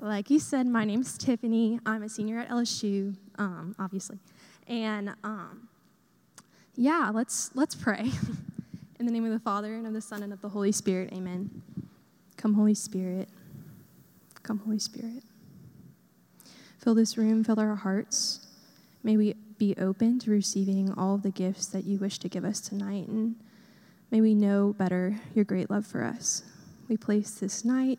Like you said, my name's Tiffany. I'm a senior at LSU, um, obviously. And um, yeah, let's, let's pray. In the name of the Father, and of the Son, and of the Holy Spirit, amen. Come, Holy Spirit. Come, Holy Spirit. Fill this room, fill our hearts. May we be open to receiving all of the gifts that you wish to give us tonight, and may we know better your great love for us. We place this night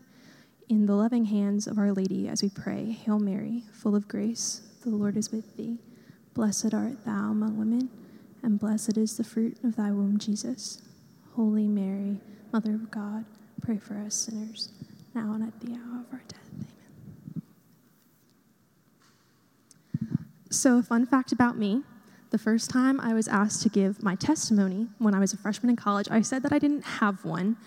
in the loving hands of Our Lady as we pray Hail Mary, full of grace, the Lord is with thee. Blessed art thou among women, and blessed is the fruit of thy womb, Jesus. Holy Mary, Mother of God, pray for us sinners, now and at the hour of our death. Amen. So, a fun fact about me the first time I was asked to give my testimony when I was a freshman in college, I said that I didn't have one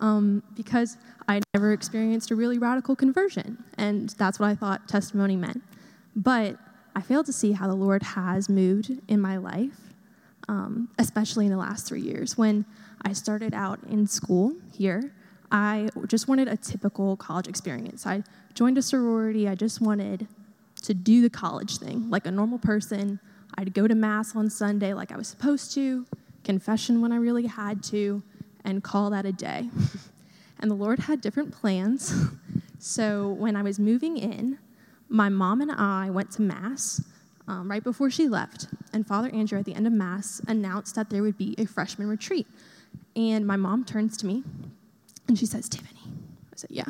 um, because I never experienced a really radical conversion, and that's what I thought testimony meant. But I failed to see how the Lord has moved in my life, um, especially in the last three years. When I started out in school here, I just wanted a typical college experience. I joined a sorority, I just wanted to do the college thing like a normal person. I'd go to Mass on Sunday like I was supposed to, confession when I really had to, and call that a day. and the Lord had different plans. so when I was moving in, my mom and I went to Mass um, right before she left. And Father Andrew, at the end of Mass, announced that there would be a freshman retreat. And my mom turns to me and she says, Tiffany. I said, Yeah.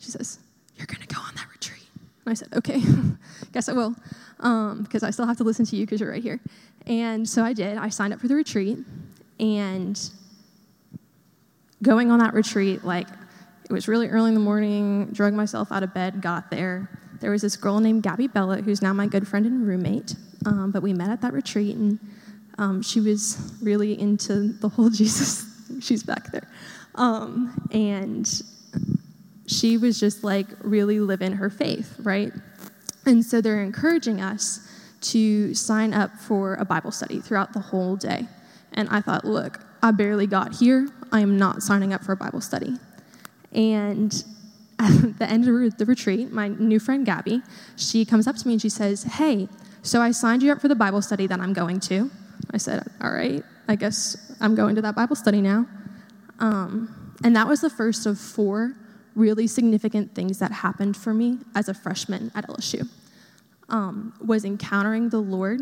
She says, You're going to go on that retreat. And I said, Okay, guess I will, because um, I still have to listen to you because you're right here. And so I did. I signed up for the retreat. And going on that retreat, like, it was really early in the morning, drug myself out of bed, got there. There was this girl named Gabby Bella, who's now my good friend and roommate. Um, but we met at that retreat, and um, she was really into the whole Jesus. She's back there. Um, and she was just like really living her faith, right? And so they're encouraging us to sign up for a Bible study throughout the whole day. And I thought, look, I barely got here. I am not signing up for a Bible study. And at the end of the retreat, my new friend Gabby, she comes up to me and she says, Hey, so I signed you up for the Bible study that I'm going to. I said, All right, I guess I'm going to that Bible study now. Um, and that was the first of four really significant things that happened for me as a freshman at LSU. Um, was encountering the Lord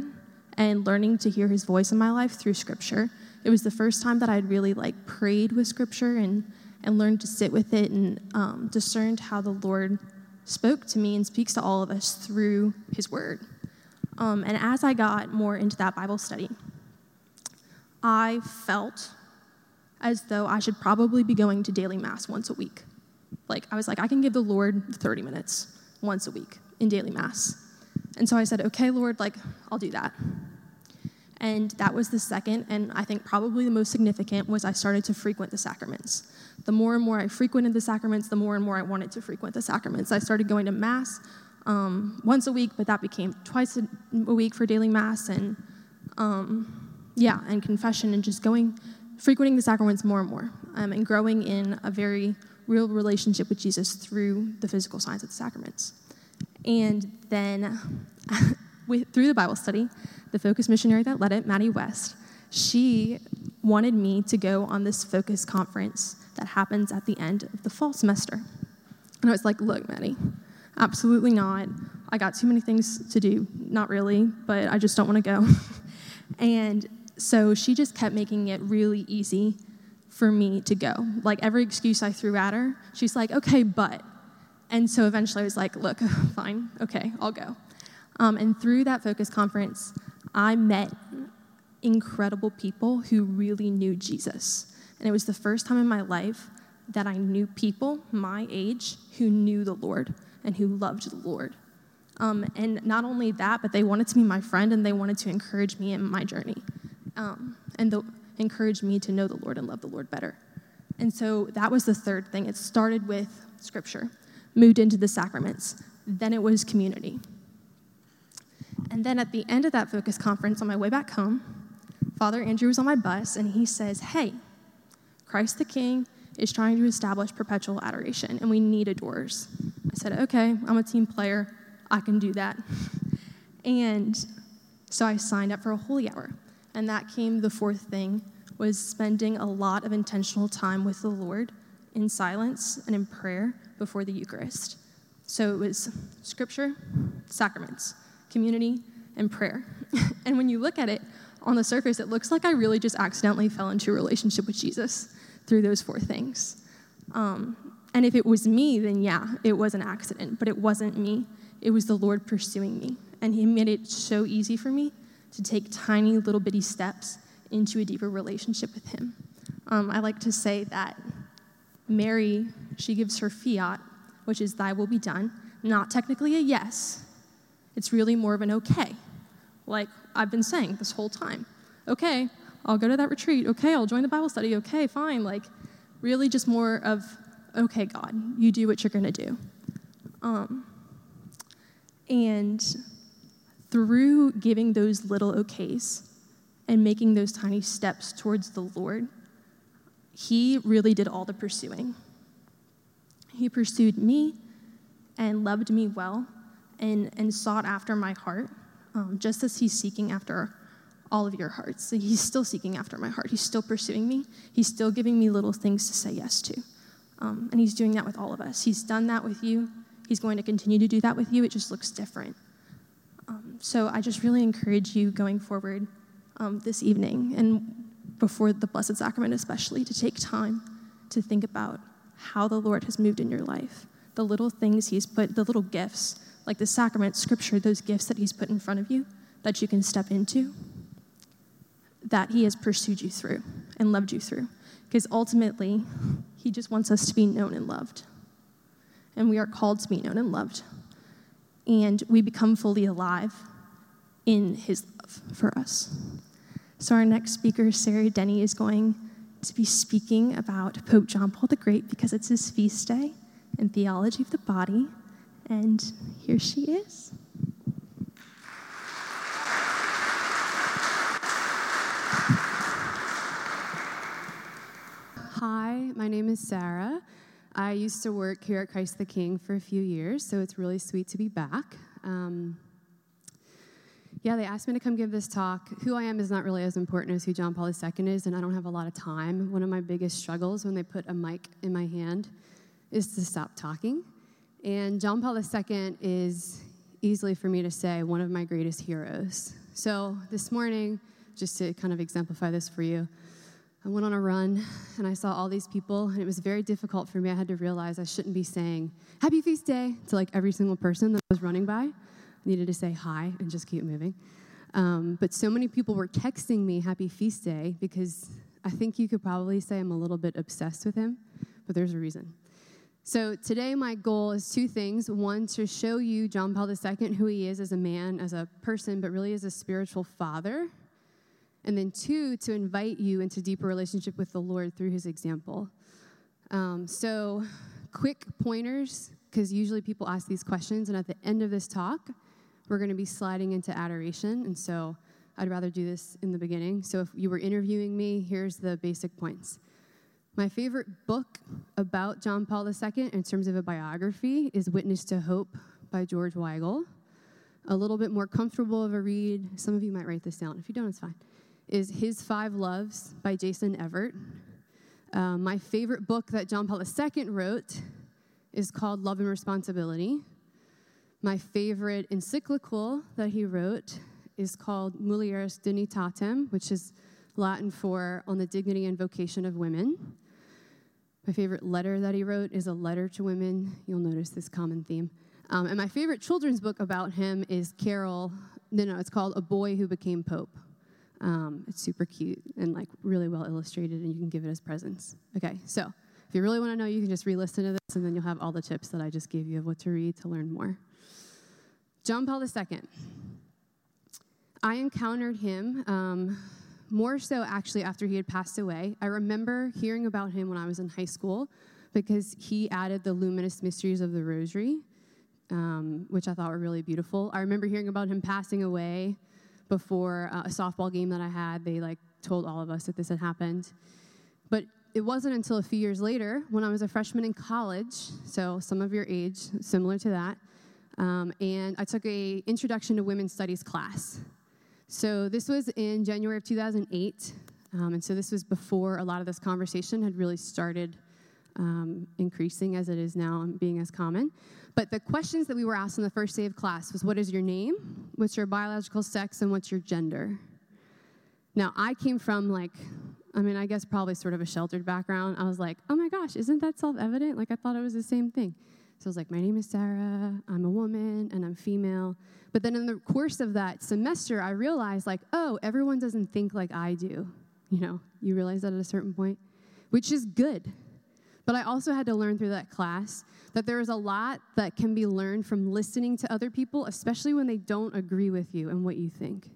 and learning to hear his voice in my life through scripture it was the first time that I'd really like prayed with scripture and, and learned to sit with it and um, discerned how the Lord spoke to me and speaks to all of us through his word. Um, and as I got more into that Bible study, I felt as though I should probably be going to daily mass once a week. Like, I was like, I can give the Lord 30 minutes once a week in daily mass. And so I said, okay, Lord, like, I'll do that. And that was the second, and I think probably the most significant, was I started to frequent the sacraments. The more and more I frequented the sacraments, the more and more I wanted to frequent the sacraments. I started going to Mass um, once a week, but that became twice a, week for daily Mass, and um, yeah, and confession, and just going, frequenting the sacraments more and more, um, and growing in a very real relationship with Jesus through the physical signs of the sacraments. And then with, through the Bible study, the Focus missionary that led it, Maddie West, she wanted me to go on this Focus conference that happens at the end of the fall semester. And I was like, look, Maddie, absolutely not. I got too many things to do. Not really, but I just don't want to go. and so she just kept making it really easy for me to go. Like every excuse I threw at her, she's like, okay, but. And so eventually I was like, look, fine, okay, I'll go. Um, and through that focus conference, I met incredible people who really knew Jesus. And it was the first time in my life that I knew people my age who knew the Lord and who loved the Lord. Um, and not only that, but they wanted to be my friend and they wanted to encourage me in my journey um, and the, encourage me to know the Lord and love the Lord better. And so that was the third thing. It started with scripture, moved into the sacraments, then it was community. And then at the end of that focus conference on my way back home, Father Andrew was on my bus and he says, Hey, Christ the King is trying to establish perpetual adoration and we need adorers. I said, okay, I'm a team player. I can do that. And so I signed up for a holy hour. And that came the fourth thing was spending a lot of intentional time with the Lord in silence and in prayer before the Eucharist. So it was scripture, sacraments, community, and prayer. and when you look at it on the surface, it looks like I really just accidentally fell into a relationship with Jesus through those four things. Um, and if it was me, then yeah, it was an accident, but it wasn't me. It was the Lord pursuing me. And He made it so easy for me to take tiny little bitty steps into a deeper relationship with Him. Um, I like to say that Mary, she gives her fiat, which is thy will be done, not technically a yes. It's really more of an okay. Like I've been saying this whole time. Okay, I'll go to that retreat. Okay, I'll join the Bible study. Okay, fine. Like really just more of, okay, God, you do what you're going to do. Um, and through giving those little okays and making those tiny steps towards the Lord, he really did all the pursuing. He pursued me and loved me well and, and sought after my heart, um, just as he's seeking after all of your hearts. He's still seeking after my heart. He's still pursuing me. He's still giving me little things to say yes to. Um, and he's doing that with all of us. He's done that with you. He's going to continue to do that with you. It just looks different. Um, so I just really encourage you going forward um, this evening and before the Blessed Sacrament, especially, to take time to think about how the Lord has moved in your life, the little things He's put, the little gifts, like the sacrament, scripture, those gifts that He's put in front of you that you can step into, that He has pursued you through and loved you through. Because ultimately, He just wants us to be known and loved. And we are called to be known and loved. And we become fully alive in His love for us. So, our next speaker, Sarah Denny, is going to be speaking about Pope John Paul the Great because it's his feast day and theology of the body. And here she is. Hi, my name is Sarah. I used to work here at Christ the King for a few years, so it's really sweet to be back. Um, yeah, they asked me to come give this talk. Who I am is not really as important as who John Paul II is, and I don't have a lot of time. One of my biggest struggles when they put a mic in my hand is to stop talking. And John Paul II is easily for me to say one of my greatest heroes. So this morning, just to kind of exemplify this for you, I went on a run and I saw all these people, and it was very difficult for me. I had to realize I shouldn't be saying Happy Feast Day to like every single person that I was running by I needed to say hi and just keep moving. Um, but so many people were texting me Happy Feast Day because I think you could probably say I'm a little bit obsessed with him, but there's a reason. So today, my goal is two things. One, to show you John Paul II, who he is as a man, as a person, but really as a spiritual father. And then two, to invite you into deeper relationship with the Lord through his example. Um, so, quick pointers, because usually people ask these questions, and at the end of this talk, we're going to be sliding into adoration, and so I'd rather do this in the beginning. So if you were interviewing me, here's the basic points. My favorite book about John Paul II in terms of a biography is Witness to Hope by George Weigel. A little bit more comfortable of a read, some of you might write this down. If you don't, it's fine. Is His Five Loves by Jason Evert. Uh, my favorite book that John Paul II wrote is called Love and Responsibility my favorite encyclical that he wrote is called Mulieris Dignitatem, which is Latin for On the Dignity and Vocation of Women. My favorite letter that he wrote is a letter to women. You'll notice this common theme. Um, and my favorite children's book about him is Carol. No, no, it's called A Boy Who Became Pope. Um, it's super cute and like really well illustrated, and you can give it as presents. Okay, so if you really want to know, you can just re-listen to this, and then you'll have all the tips that I just gave you of what to read to learn more. John Paul II. I encountered him um, more so actually after he had passed away. I remember hearing about him when I was in high school because he added the luminous mysteries of the rosary, um, which I thought were really beautiful. I remember hearing about him passing away before uh, a softball game that I had. They like told all of us that this had happened. But it wasn't until a few years later, when I was a freshman in college, so some of your age, similar to that, um, and I took a Introduction to Women's Studies class. So this was in January of 2008, um, and so this was before a lot of this conversation had really started um, increasing as it is now and being as common. But the questions that we were asked on the first day of class was what is your name, what's your biological sex, and what's your gender? Now, I came from like, I mean, I guess probably sort of a sheltered background. I was like, oh my gosh, isn't that self evident? Like, I thought it was the same thing. So I was like, my name is Sarah, I'm a woman, and I'm female. But then in the course of that semester, I realized, like, oh, everyone doesn't think like I do. You know, you realize that at a certain point, which is good. But I also had to learn through that class that there is a lot that can be learned from listening to other people, especially when they don't agree with you and what you think.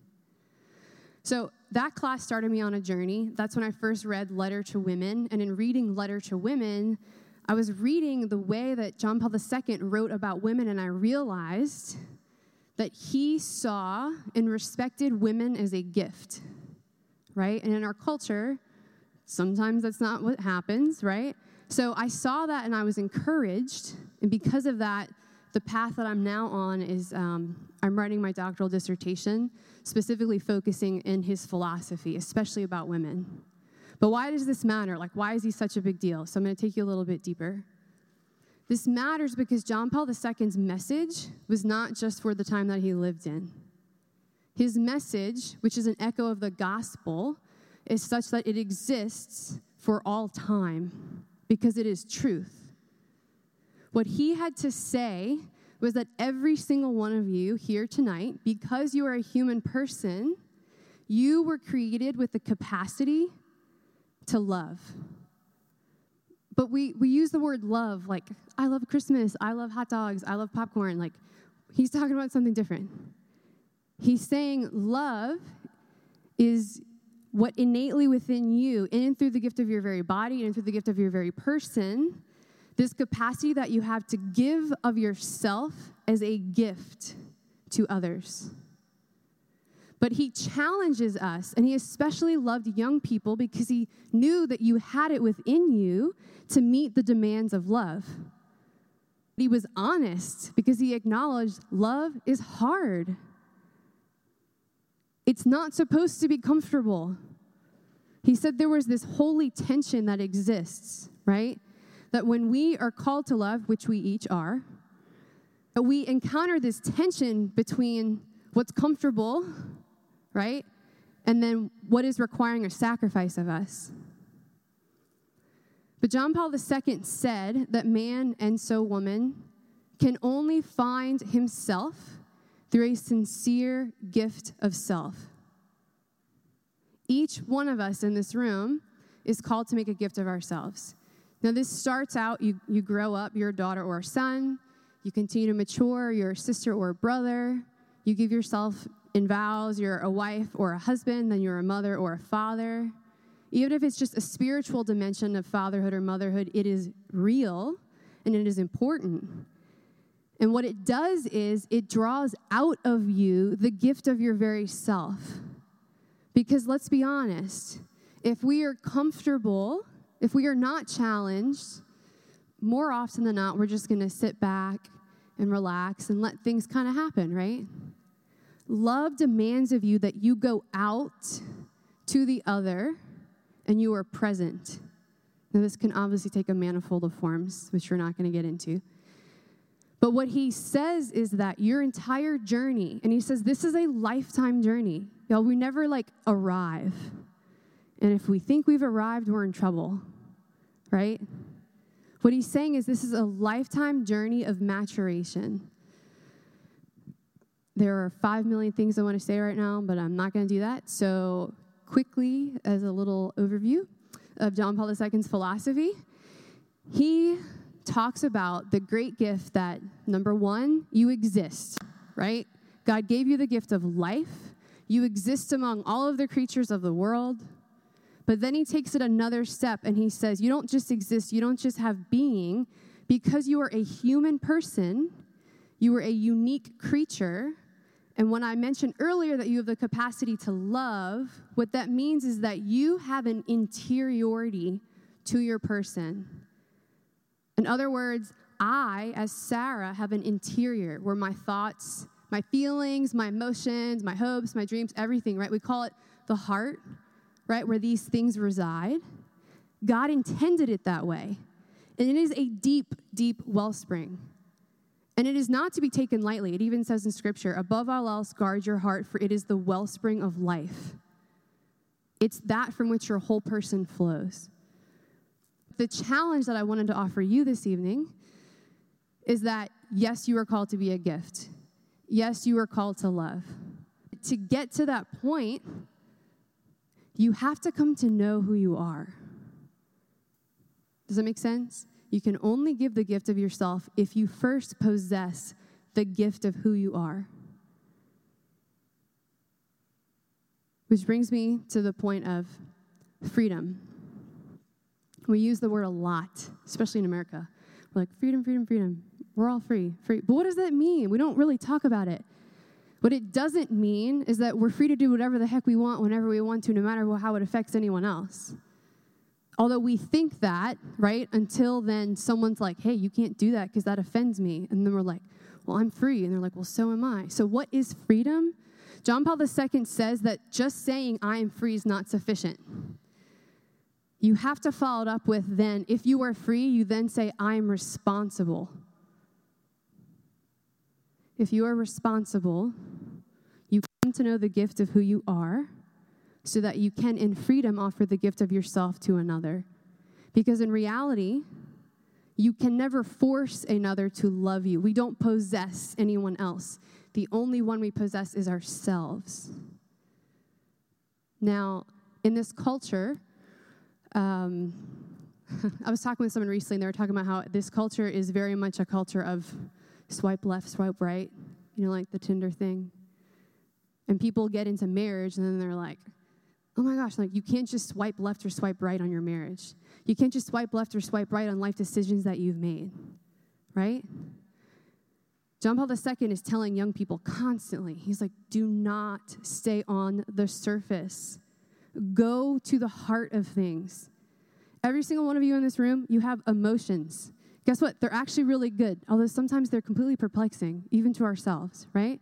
So that class started me on a journey. That's when I first read Letter to Women. And in reading Letter to Women, I was reading the way that John Paul II wrote about women, and I realized that he saw and respected women as a gift, right? And in our culture, sometimes that's not what happens, right? So I saw that and I was encouraged. And because of that, the path that I'm now on is um, I'm writing my doctoral dissertation, specifically focusing in his philosophy, especially about women. But why does this matter? Like, why is he such a big deal? So I'm going to take you a little bit deeper. This matters because John Paul II's message was not just for the time that he lived in. His message, which is an echo of the gospel, is such that it exists for all time because it is truth. What he had to say was that every single one of you here tonight, because you are a human person, you were created with the capacity to love. But we, we use the word love like, I love Christmas, I love hot dogs, I love popcorn. Like, he's talking about something different. He's saying love is what innately within you, in and through the gift of your very body, and through the gift of your very person, this capacity that you have to give of yourself as a gift to others. But he challenges us, and he especially loved young people because he knew that you had it within you to meet the demands of love. He was honest because he acknowledged love is hard. It's not supposed to be comfortable. He said there was this holy tension that exists, right? That when we are called to love, which we each are, that we encounter this tension between what's comfortable right? And then what is requiring a sacrifice of us. But John Paul II said that man and so woman can only find himself through a sincere gift of self. Each one of us in this room is called to make a gift of ourselves. Now, this starts out, you, you grow up, you're a daughter or a son, you continue to mature, you're a sister or a brother, you give yourself in vows, you're a wife or a husband, then you're a mother or a father. Even if it's just a spiritual dimension of fatherhood or motherhood, it is real and it is important. And what it does is it draws out of you the gift of your very self. Because let's be honest, if we are comfortable, if we are not challenged, more often than not, we're just going to sit back and relax and let things kind of happen, right? Love demands of you that you go out to the other and you are present. Now, this can obviously take a manifold of forms, which we're not going to get into. But what he says is that your entire journey, and he says this is a lifetime journey. Y'all, we never like arrive. And if we think we've arrived, we're in trouble, right? What he's saying is this is a lifetime journey of maturation. There are five million things I want to say right now, but I'm not going to do that. So, quickly, as a little overview of John Paul II's philosophy, he talks about the great gift that, number one, you exist, right? God gave you the gift of life. You exist among all of the creatures of the world. But then he takes it another step and he says, You don't just exist, you don't just have being. Because you are a human person, you are a unique creature. And when I mentioned earlier that you have the capacity to love, what that means is that you have an interiority to your person. In other words, I, as Sarah, have an interior where my thoughts, my feelings, my emotions, my hopes, my dreams, everything, right? We call it the heart, right? Where these things reside. God intended it that way. And it is a deep, deep wellspring. And it is not to be taken lightly. It even says in Scripture, above all else, guard your heart, for it is the wellspring of life. It's that from which your whole person flows. The challenge that I wanted to offer you this evening is that yes, you are called to be a gift. Yes, you are called to love. To get to that point, you have to come to know who you are. Does that make sense? You can only give the gift of yourself if you first possess the gift of who you are. Which brings me to the point of freedom. We use the word a lot, especially in America. We're like, freedom, freedom, freedom. We're all free, free. But what does that mean? We don't really talk about it. What it doesn't mean is that we're free to do whatever the heck we want whenever we want to, no matter how it affects anyone else. Although we think that, right, until then someone's like, hey, you can't do that because that offends me. And then we're like, well, I'm free. And they're like, well, so am I. So, what is freedom? John Paul II says that just saying I am free is not sufficient. You have to follow it up with then, if you are free, you then say, I am responsible. If you are responsible, you come to know the gift of who you are so that you can, in freedom, offer the gift of yourself to another. Because in reality, you can never force another to love you. We don't possess anyone else. The only one we possess is ourselves. Now, in this culture, um, I was talking with someone recently, and they were talking about how this culture is very much a culture of swipe left, swipe right, you know, like the Tinder thing. And people get into marriage, and then they're like, oh my gosh, like you can't just swipe left or swipe right on your marriage. You can't just swipe left or swipe right on life decisions that you've made, right? John Paul II is telling young people constantly, he's like, do not stay on the surface. Go to the heart of things. Every single one of you in this room, you have emotions. Guess what? They're actually really good, although sometimes they're completely perplexing, even to ourselves, right?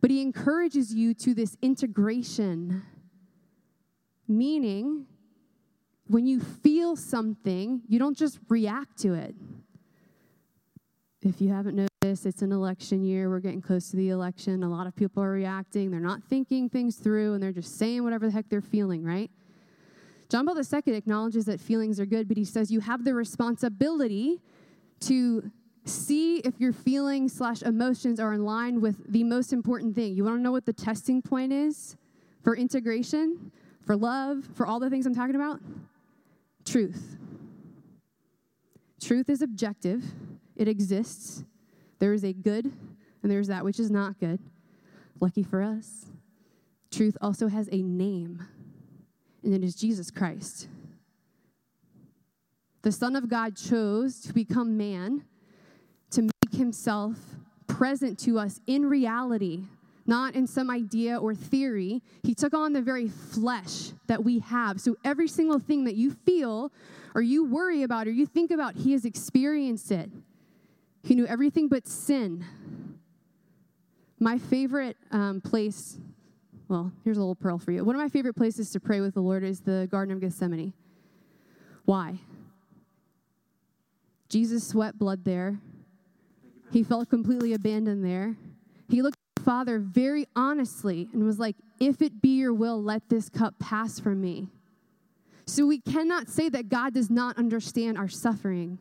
But he encourages you to this integration Meaning, when you feel something, you don't just react to it. If you haven't noticed, it's an election year. We're getting close to the election. A lot of people are reacting. They're not thinking things through and they're just saying whatever the heck they're feeling, right? John Paul II acknowledges that feelings are good, but he says you have the responsibility to see if your feelings slash emotions are in line with the most important thing. You want to know what the testing point is for integration? For love, for all the things I'm talking about? Truth. Truth is objective, it exists. There is a good, and there's that which is not good. Lucky for us. Truth also has a name, and it is Jesus Christ. The Son of God chose to become man to make himself present to us in reality not in some idea or theory. He took on the very flesh that we have. So every single thing that you feel or you worry about or you think about, he has experienced it. He knew everything but sin. My favorite um, place, well, here's a little pearl for you. One of my favorite places to pray with the Lord is the Garden of Gethsemane. Why? Jesus sweat blood there. He felt completely abandoned there. He looked Father very honestly and was like, If it be your will, let this cup pass from me. So we cannot say that God does not understand our suffering.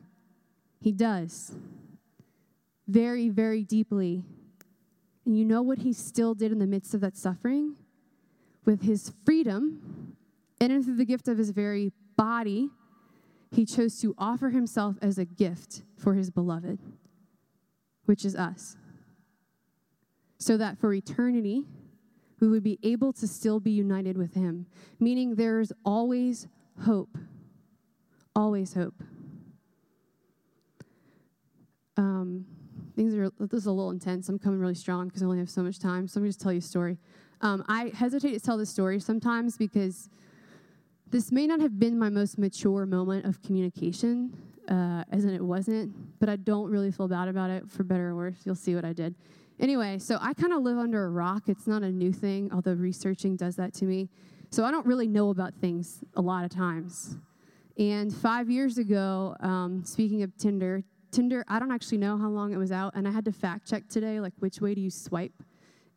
He does. Very, very deeply. And you know what he still did in the midst of that suffering? With his freedom and through the gift of his very body, he chose to offer himself as a gift for his beloved, which is us so that for eternity, we would be able to still be united with Him, meaning there's always hope. Always hope. Um, things are, this is a little intense. I'm coming really strong because I only have so much time. So me just tell you a story. Um, I hesitate to tell this story sometimes because This may not have been my most mature moment of communication, uh, as in it wasn't, but I don't really feel bad about it, for better or worse. You'll see what I did. Anyway, so I kind of live under a rock. It's not a new thing, although researching does that to me. So I don't really know about things a lot of times. And five years ago, um, speaking of Tinder, Tinder, I don't actually know how long it was out, and I had to fact check today, like which way do you swipe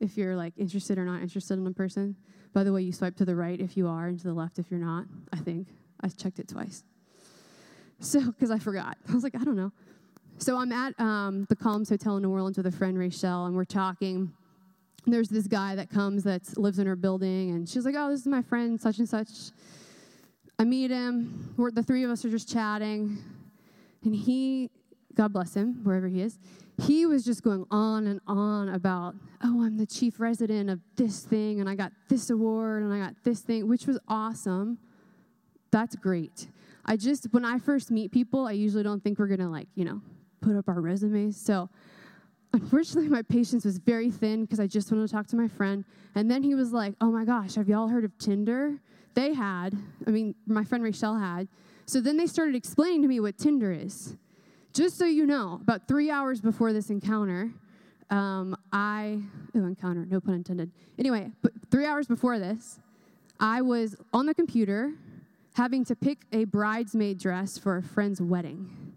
if you're like interested or not interested in a person. By the way, you swipe to the right if you are, and to the left if you're not. I think I checked it twice. So, because I forgot, I was like, I don't know. So I'm at um, the Columns Hotel in New Orleans with a friend, Rachel, and we're talking. There's this guy that comes that lives in her building, and she's like, "Oh, this is my friend, such and such." I meet him. We're, the three of us are just chatting, and he God bless him, wherever he is, he was just going on and on about, oh, I'm the chief resident of this thing, and I got this award, and I got this thing, which was awesome. That's great. I just, when I first meet people, I usually don't think we're gonna, like, you know, put up our resumes. So, unfortunately, my patience was very thin because I just wanted to talk to my friend. And then he was like, oh my gosh, have y'all heard of Tinder? They had, I mean, my friend Rachel had. So then they started explaining to me what Tinder is. Just so you know, about three hours before this encounter, um, I, oh, encounter, no pun intended. Anyway, but three hours before this, I was on the computer having to pick a bridesmaid dress for a friend's wedding.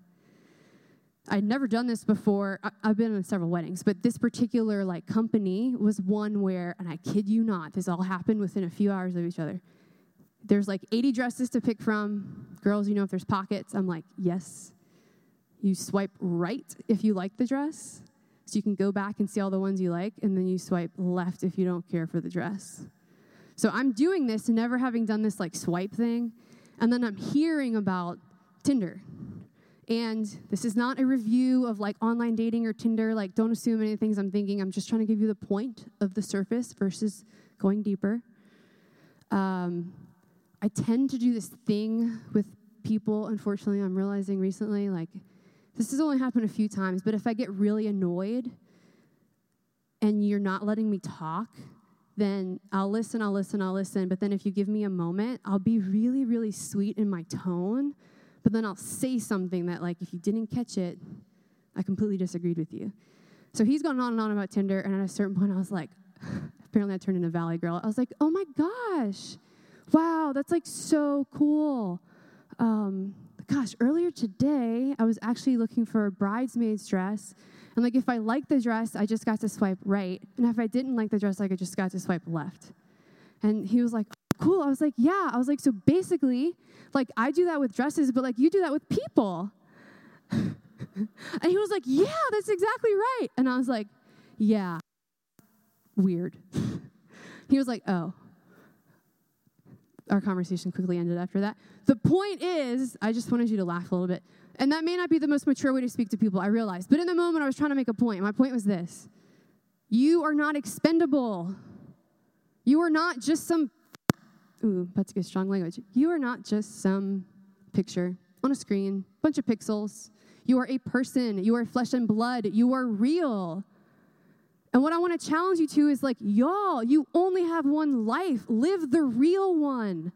I'd never done this before. I, have been in several weddings, but this particular like company was one where, and I kid you not, this all happened within a few hours of each other. There's like 80 dresses to pick from. Girls, you know if there's pockets. I'm like, yes, you swipe right if you like the dress, so you can go back and see all the ones you like, and then you swipe left if you don't care for the dress. So I'm doing this, never having done this like swipe thing, and then I'm hearing about Tinder. And this is not a review of like online dating or Tinder. Like, don't assume any things I'm thinking. I'm just trying to give you the point of the surface versus going deeper. Um, I tend to do this thing with people, unfortunately, I'm realizing recently, like, this has only happened a few times, but if I get really annoyed and you're not letting me talk, then I'll listen, I'll listen, I'll listen. But then if you give me a moment, I'll be really, really sweet in my tone. But then I'll say something that, like, if you didn't catch it, I completely disagreed with you. So he's gone on and on about Tinder, and at a certain point, I was like, apparently I turned into Valley Girl. I was like, oh my gosh, wow, that's like so cool. Um, gosh, earlier today, I was actually looking for a bridesmaid's dress. And like, if I liked the dress, I just got to swipe right. And if I didn't like the dress, like, I just got to swipe left. And he was like, cool. I was like, yeah. I was like, so basically, like, I do that with dresses, but like, you do that with people. and he was like, yeah, that's exactly right. And I was like, yeah, weird. he was like, oh, our conversation quickly ended after that. The point is, I just wanted you to laugh a little bit. And that may not be the most mature way to speak to people, I realize. But in the moment, I was trying to make a point. My point was this You are not expendable. You are not just some, ooh, that's good strong language. You are not just some picture on a screen, bunch of pixels. You are a person. You are flesh and blood. You are real. And what I want to challenge you to is like, y'all, you only have one life. Live the real one,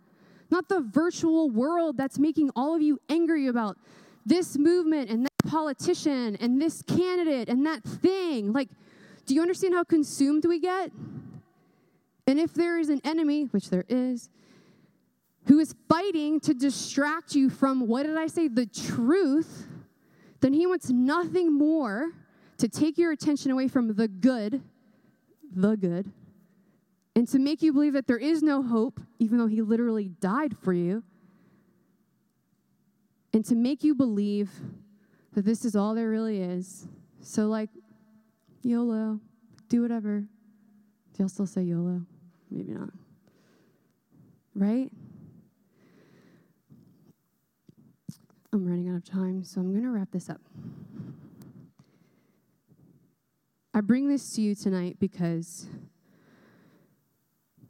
not the virtual world that's making all of you angry about this movement and that politician and this candidate and that thing. Like, do you understand how consumed we get? And if there is an enemy, which there is, who is fighting to distract you from, what did I say, the truth, then he wants nothing more to take your attention away from the good, the good, and to make you believe that there is no hope, even though he literally died for you, and to make you believe that this is all there really is. So, like, YOLO, do whatever. Do y'all still say YOLO? Maybe not. Right? I'm running out of time, so I'm going to wrap this up. I bring this to you tonight because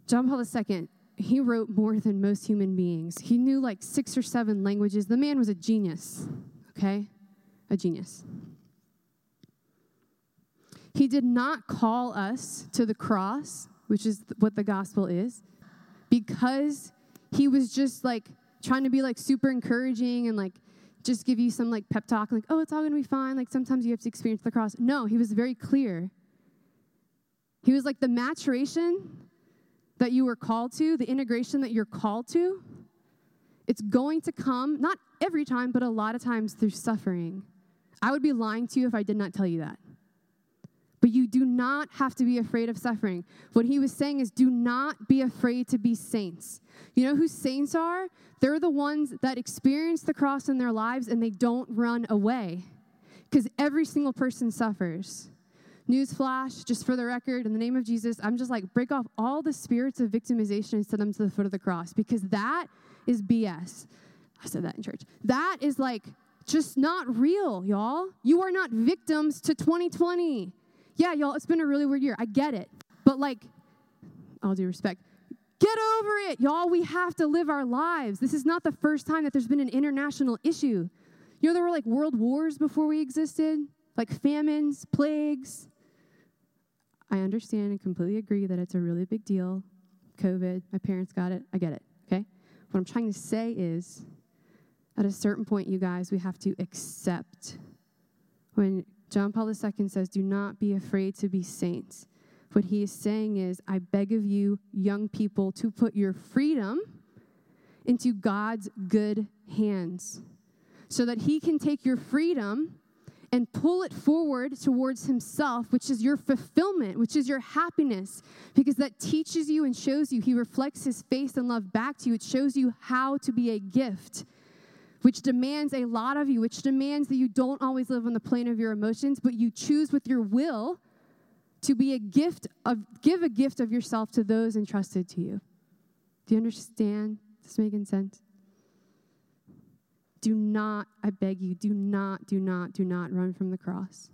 John Paul II, he wrote more than most human beings. He knew like six or seven languages. The man was a genius, okay? A genius. He did not call us to the cross, which is what the gospel is, because he was just like trying to be like super encouraging and like just give you some like pep talk, like, oh, it's all gonna be fine. Like sometimes you have to experience the cross. No, he was very clear. He was like the maturation that you were called to, the integration that you're called to, it's going to come, not every time, but a lot of times through suffering. I would be lying to you if I did not tell you that. But you do not have to be afraid of suffering. What he was saying is do not be afraid to be saints. You know who saints are? They're the ones that experience the cross in their lives and they don't run away. Because every single person suffers. Newsflash, just for the record, in the name of Jesus, I'm just like, break off all the spirits of victimization and send them to the foot of the cross because that is BS. I said that in church. That is like just not real, y'all. You are not victims to 2020. Yeah, y'all, it's been a really weird year. I get it. But like, all due respect, get over it, y'all. We have to live our lives. This is not the first time that there's been an international issue. You know, there were like world wars before we existed, like famines, plagues. I understand and completely agree that it's a really big deal. COVID, my parents got it. I get it, okay? What I'm trying to say is, at a certain point, you guys, we have to accept. When John Paul II says, Do not be afraid to be saints, what he is saying is, I beg of you, young people, to put your freedom into God's good hands so that he can take your freedom and pull it forward towards Himself, which is your fulfillment, which is your happiness, because that teaches you and shows you. He reflects His face and love back to you. It shows you how to be a gift, which demands a lot of you, which demands that you don't always live on the plane of your emotions, but you choose with your will to be a gift of, give a gift of yourself to those entrusted to you. Do you understand? Is this making sense? Do not, I beg you, do not, do not, do not run from the cross.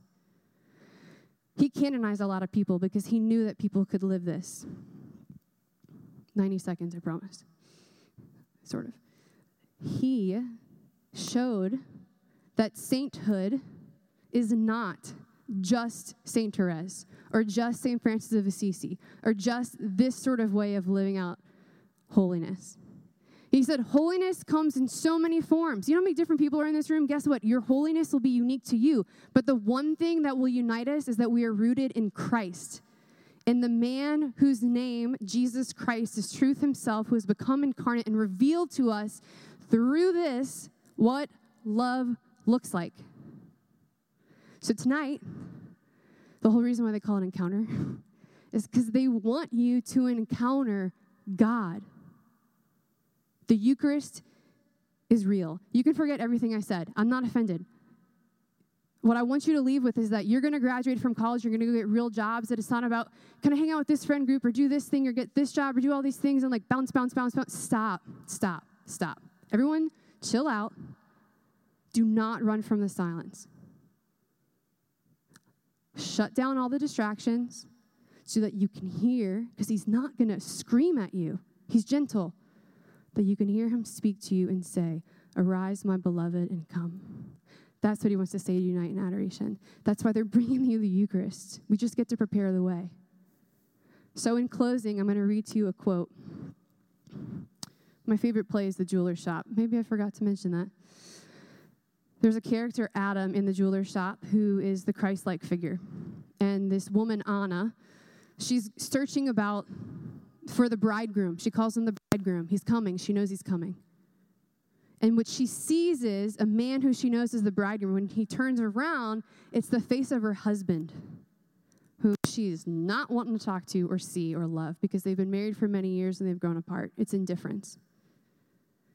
He canonized a lot of people because he knew that people could live this. 90 seconds, I promise. Sort of. He showed that sainthood is not just Saint Therese or just Saint Francis of Assisi or just this sort of way of living out holiness. He said, Holiness comes in so many forms. You know how many different people are in this room? Guess what? Your holiness will be unique to you. But the one thing that will unite us is that we are rooted in Christ. In the man whose name, Jesus Christ, is truth himself, who has become incarnate and revealed to us through this what love looks like. So tonight, the whole reason why they call it encounter is because they want you to encounter God. The Eucharist is real. You can forget everything I said. I'm not offended. What I want you to leave with is that you're going to graduate from college, you're going to go get real jobs, that it's not about, can I hang out with this friend group or do this thing or get this job or do all these things and like bounce, bounce, bounce, bounce. Stop, stop, stop. Everyone, chill out. Do not run from the silence. Shut down all the distractions so that you can hear, because he's not going to scream at you. He's gentle that you can hear him speak to you and say, Arise, my beloved, and come. That's what he wants to say to tonight in adoration. That's why they're bringing you the Eucharist. We just get to prepare the way. So, in closing, I'm going to read to you a quote. My favorite play is The Jeweler's Shop. Maybe I forgot to mention that. There's a character, Adam, in The Jeweler's Shop who is the Christ like figure. And this woman, Anna, she's searching about for the bridegroom. She calls him the bridegroom. He's coming. She knows he's coming. And what she sees is a man who she knows is the bridegroom. When he turns around, it's the face of her husband, who she's not wanting to talk to or see or love because they've been married for many years and they've grown apart. It's indifference.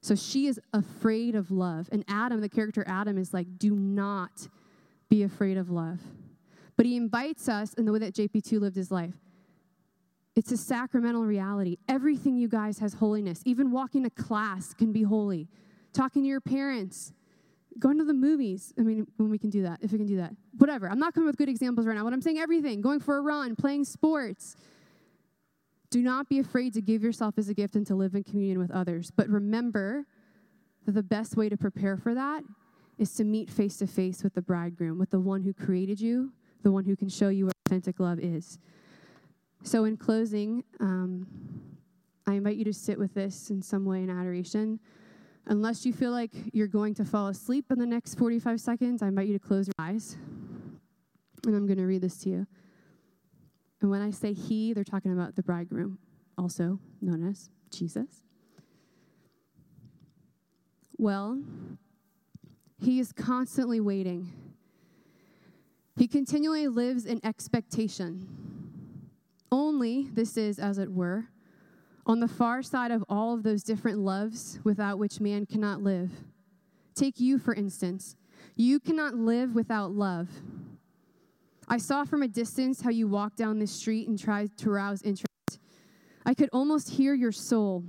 So she is afraid of love. And Adam, the character Adam, is like, do not be afraid of love. But he invites us in the way that JP2 lived his life it's a sacramental reality. Everything, you guys, has holiness. Even walking to class can be holy. Talking to your parents, going to the movies. I mean, when we can do that, if we can do that. Whatever. I'm not coming with good examples right now. What I'm saying, everything. Going for a run, playing sports. Do not be afraid to give yourself as a gift and to live in communion with others. But remember that the best way to prepare for that is to meet face to face with the bridegroom, with the one who created you, the one who can show you what authentic love is. So, in closing, um, I invite you to sit with this in some way in adoration. Unless you feel like you're going to fall asleep in the next 45 seconds, I invite you to close your eyes. And I'm going to read this to you. And when I say he, they're talking about the bridegroom, also known as Jesus. Well, he is constantly waiting. He continually lives in expectation. Only, this is, as it were, on the far side of all of those different loves without which man cannot live. Take you, for instance. You cannot live without love. I saw from a distance how you walked down the street and tried to rouse interest. I could almost hear your soul.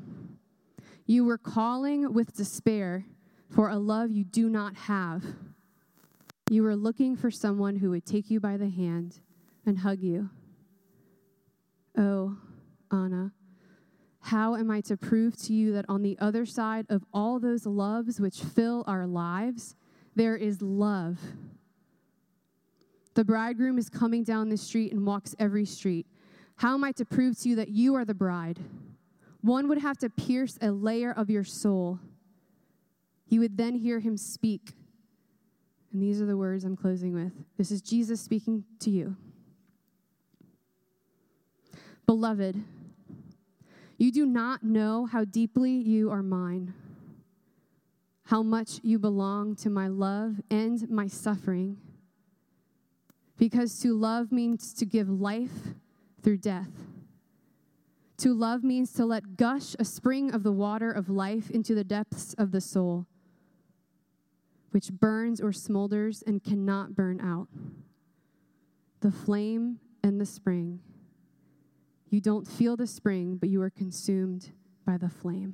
You were calling with despair for a love you do not have. You were looking for someone who would take you by the hand and hug you. Oh, Anna, how am I to prove to you that on the other side of all those loves which fill our lives, there is love? The bridegroom is coming down the street and walks every street. How am I to prove to you that you are the bride? One would have to pierce a layer of your soul. You would then hear him speak. And these are the words I'm closing with. This is Jesus speaking to you. Beloved, you do not know how deeply you are mine, how much you belong to my love and my suffering. Because to love means to give life through death. To love means to let gush a spring of the water of life into the depths of the soul, which burns or smolders and cannot burn out. The flame and the spring you don't feel the spring, but you are consumed by the flame.